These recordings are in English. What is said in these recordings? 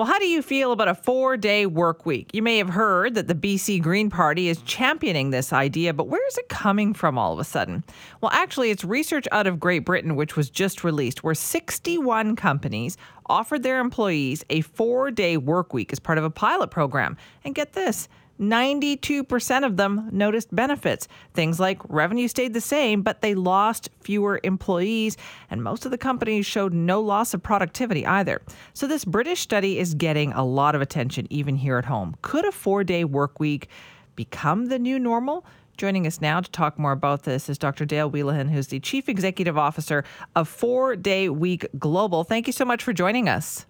Well, how do you feel about a four day work week? You may have heard that the BC Green Party is championing this idea, but where is it coming from all of a sudden? Well, actually, it's research out of Great Britain, which was just released, where 61 companies offered their employees a four day work week as part of a pilot program. And get this 92% of them noticed benefits. Things like revenue stayed the same, but they lost fewer employees, and most of the companies showed no loss of productivity either. So, this British study is getting a lot of attention even here at home. Could a four day work week become the new normal? Joining us now to talk more about this is Dr. Dale Whelehan, who's the Chief Executive Officer of Four Day Week Global. Thank you so much for joining us.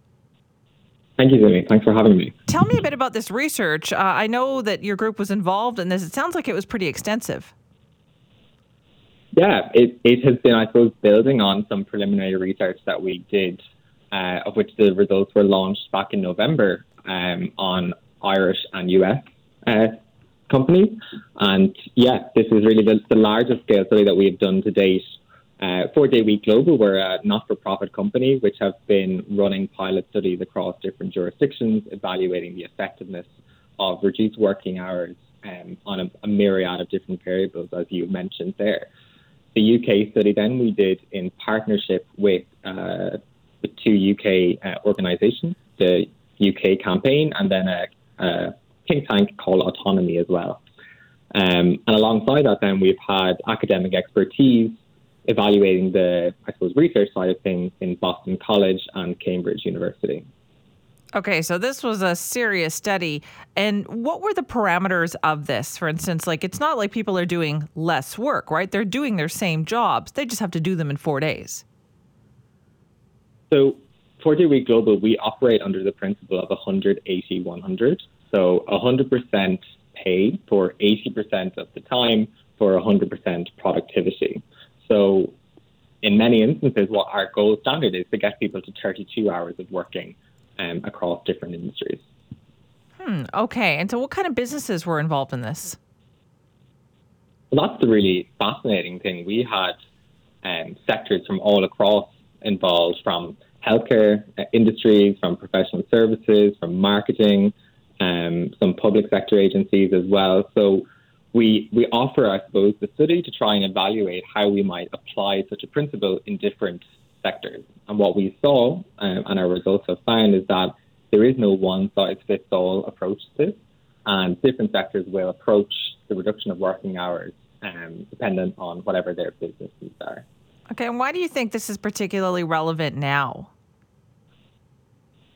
Thank you, Zimmy. Thanks for having me. Tell me a bit about this research. Uh, I know that your group was involved in this. It sounds like it was pretty extensive. Yeah, it, it has been, I suppose, building on some preliminary research that we did, uh, of which the results were launched back in November um, on Irish and US uh, companies. And yeah, this is really the, the largest scale study that we have done to date uh, Four Day Week Global, we're a not for profit company which have been running pilot studies across different jurisdictions, evaluating the effectiveness of reduced working hours um, on a, a, myriad of different variables, as you mentioned there. The UK study then we did in partnership with, uh, two UK uh, organisations, the UK campaign and then a, a, think tank called Autonomy as well. Um, and alongside that, then we've had academic expertise evaluating the, I suppose, research side of things in Boston College and Cambridge University. Okay, so this was a serious study. And what were the parameters of this? For instance, like it's not like people are doing less work, right? They're doing their same jobs. They just have to do them in four days. So, Four Day Week Global, we operate under the principle of 180 100. So, 100% pay for 80% of the time for 100% productivity. So, in many instances, what our gold standard is to get people to 32 hours of working um, across different industries. Hmm, okay. And so, what kind of businesses were involved in this? Well, that's the really fascinating thing. We had um, sectors from all across involved, from healthcare uh, industries, from professional services, from marketing, um, some public sector agencies as well. So we, we offer, I suppose, the study to try and evaluate how we might apply such a principle in different sectors. And what we saw, um, and our results have found, is that there is no one size fits all approach to this, and different sectors will approach the reduction of working hours um, dependent on whatever their business needs are. Okay, and why do you think this is particularly relevant now?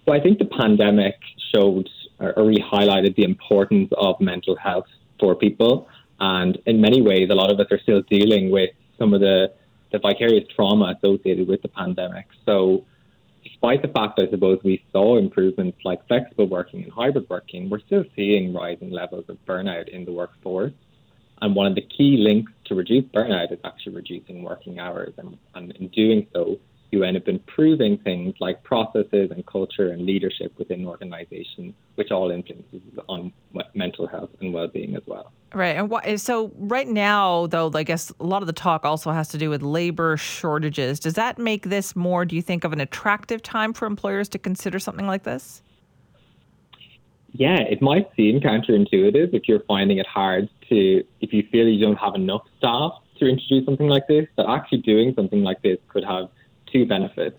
Well, I think the pandemic showed or really highlighted the importance of mental health for people. And in many ways, a lot of us are still dealing with some of the, the vicarious trauma associated with the pandemic. So, despite the fact, I suppose, we saw improvements like flexible working and hybrid working, we're still seeing rising levels of burnout in the workforce. And one of the key links to reduce burnout is actually reducing working hours. And, and in doing so, you end up improving things like processes and culture and leadership within organizations, which all influences on mental health and well-being as well. Right, and what, so right now, though, I guess a lot of the talk also has to do with labor shortages. Does that make this more? Do you think of an attractive time for employers to consider something like this? Yeah, it might seem counterintuitive if you're finding it hard to, if you feel you don't have enough staff to introduce something like this, that actually doing something like this could have two benefits.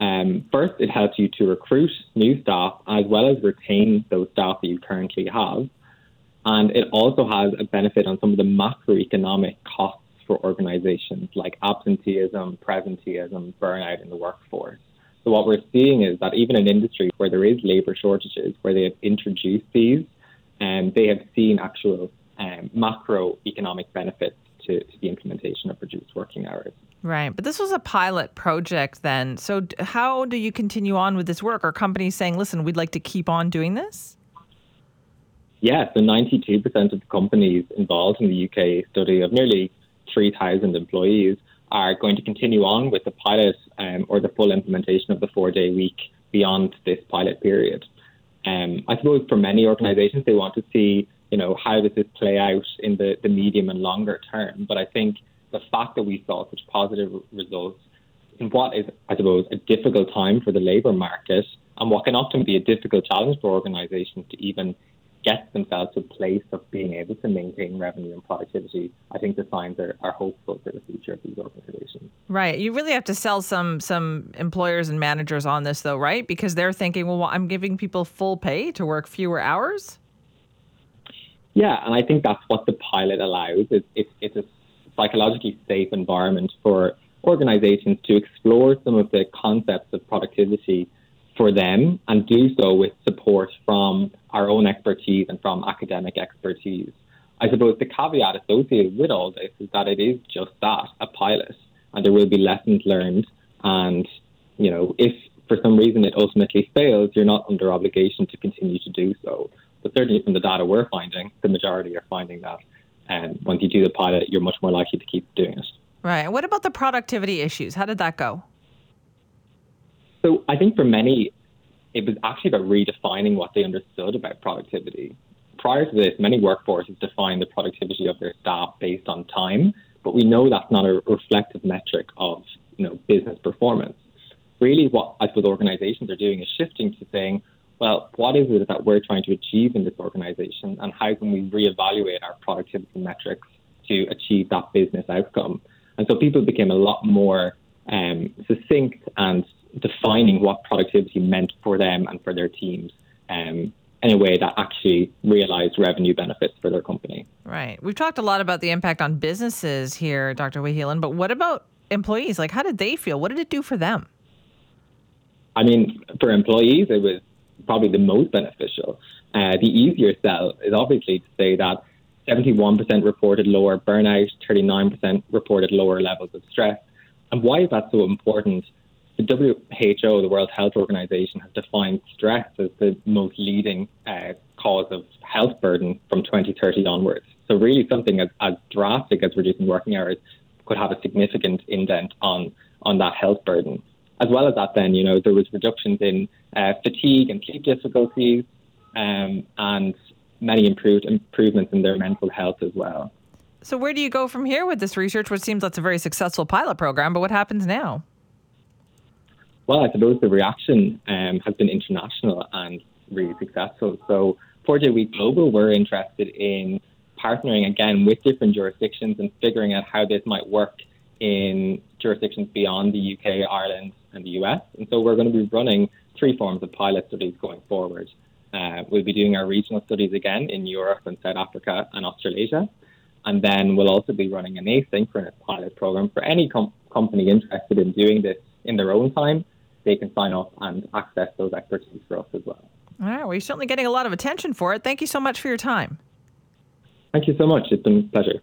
Um, first, it helps you to recruit new staff as well as retain those staff that you currently have. And it also has a benefit on some of the macroeconomic costs for organizations like absenteeism, presenteeism, burnout in the workforce. So, what we're seeing is that even in industries where there is labor shortages, where they have introduced these, um, they have seen actual um, macroeconomic benefits to, to the implementation of reduced working hours. Right. But this was a pilot project then. So, how do you continue on with this work? Are companies saying, listen, we'd like to keep on doing this? Yeah, so 92% of the companies involved in the UK study of nearly 3,000 employees are going to continue on with the pilot um, or the full implementation of the four day week beyond this pilot period. Um, I suppose for many organizations, they want to see you know, how does this play out in the, the medium and longer term? But I think the fact that we saw such positive results in what is, I suppose, a difficult time for the labour market and what can often be a difficult challenge for organisations to even get themselves to a place of being able to maintain revenue and productivity, I think the signs are, are hopeful for the future of these organizations. Right. You really have to sell some some employers and managers on this though, right? Because they're thinking, well, I'm giving people full pay to work fewer hours. Yeah, and I think that's what the pilot allows. It's, it's, it's a psychologically safe environment for organizations to explore some of the concepts of productivity for them and do so with support from our own expertise and from academic expertise. I suppose the caveat associated with all this is that it is just that, a pilot, and there will be lessons learned. And, you know, if for some reason it ultimately fails, you're not under obligation to continue to do so. But certainly from the data we're finding, the majority are finding that um, once you do the pilot, you're much more likely to keep doing it. Right. What about the productivity issues? How did that go? So I think for many, it was actually about redefining what they understood about productivity. Prior to this, many workforces defined the productivity of their staff based on time, but we know that's not a reflective metric of you know business performance. Really, what I suppose organizations are doing is shifting to saying, well, what is it that we're trying to achieve in this organization, and how can we reevaluate our productivity metrics to achieve that business outcome? And so people became a lot more um, succinct and defining what productivity meant for them and for their teams um, in a way that actually realized revenue benefits for their company. Right. We've talked a lot about the impact on businesses here, Dr. Whelehan, but what about employees? Like, how did they feel? What did it do for them? I mean, for employees, it was probably the most beneficial. Uh, the easier sell is obviously to say that 71% reported lower burnout, 39% reported lower levels of stress. And why is that so important? The WHO, the World Health Organization, has defined stress as the most leading uh, cause of health burden from 2030 onwards. So, really, something as, as drastic as reducing working hours could have a significant indent on on that health burden. As well as that, then you know there was reductions in uh, fatigue and sleep difficulties, um, and many improved improvements in their mental health as well. So, where do you go from here with this research? Which seems that's a very successful pilot program, but what happens now? Well, I suppose the reaction um, has been international and really successful. So, Four Day Week Global, we're interested in partnering again with different jurisdictions and figuring out how this might work in jurisdictions beyond the UK, Ireland, and the US. And so, we're going to be running three forms of pilot studies going forward. Uh, we'll be doing our regional studies again in Europe and South Africa and Australasia. And then we'll also be running an asynchronous pilot program for any com- company interested in doing this in their own time they can sign off and access those expertise for us as well. All right. Well, you're certainly getting a lot of attention for it. Thank you so much for your time. Thank you so much. It's been a pleasure.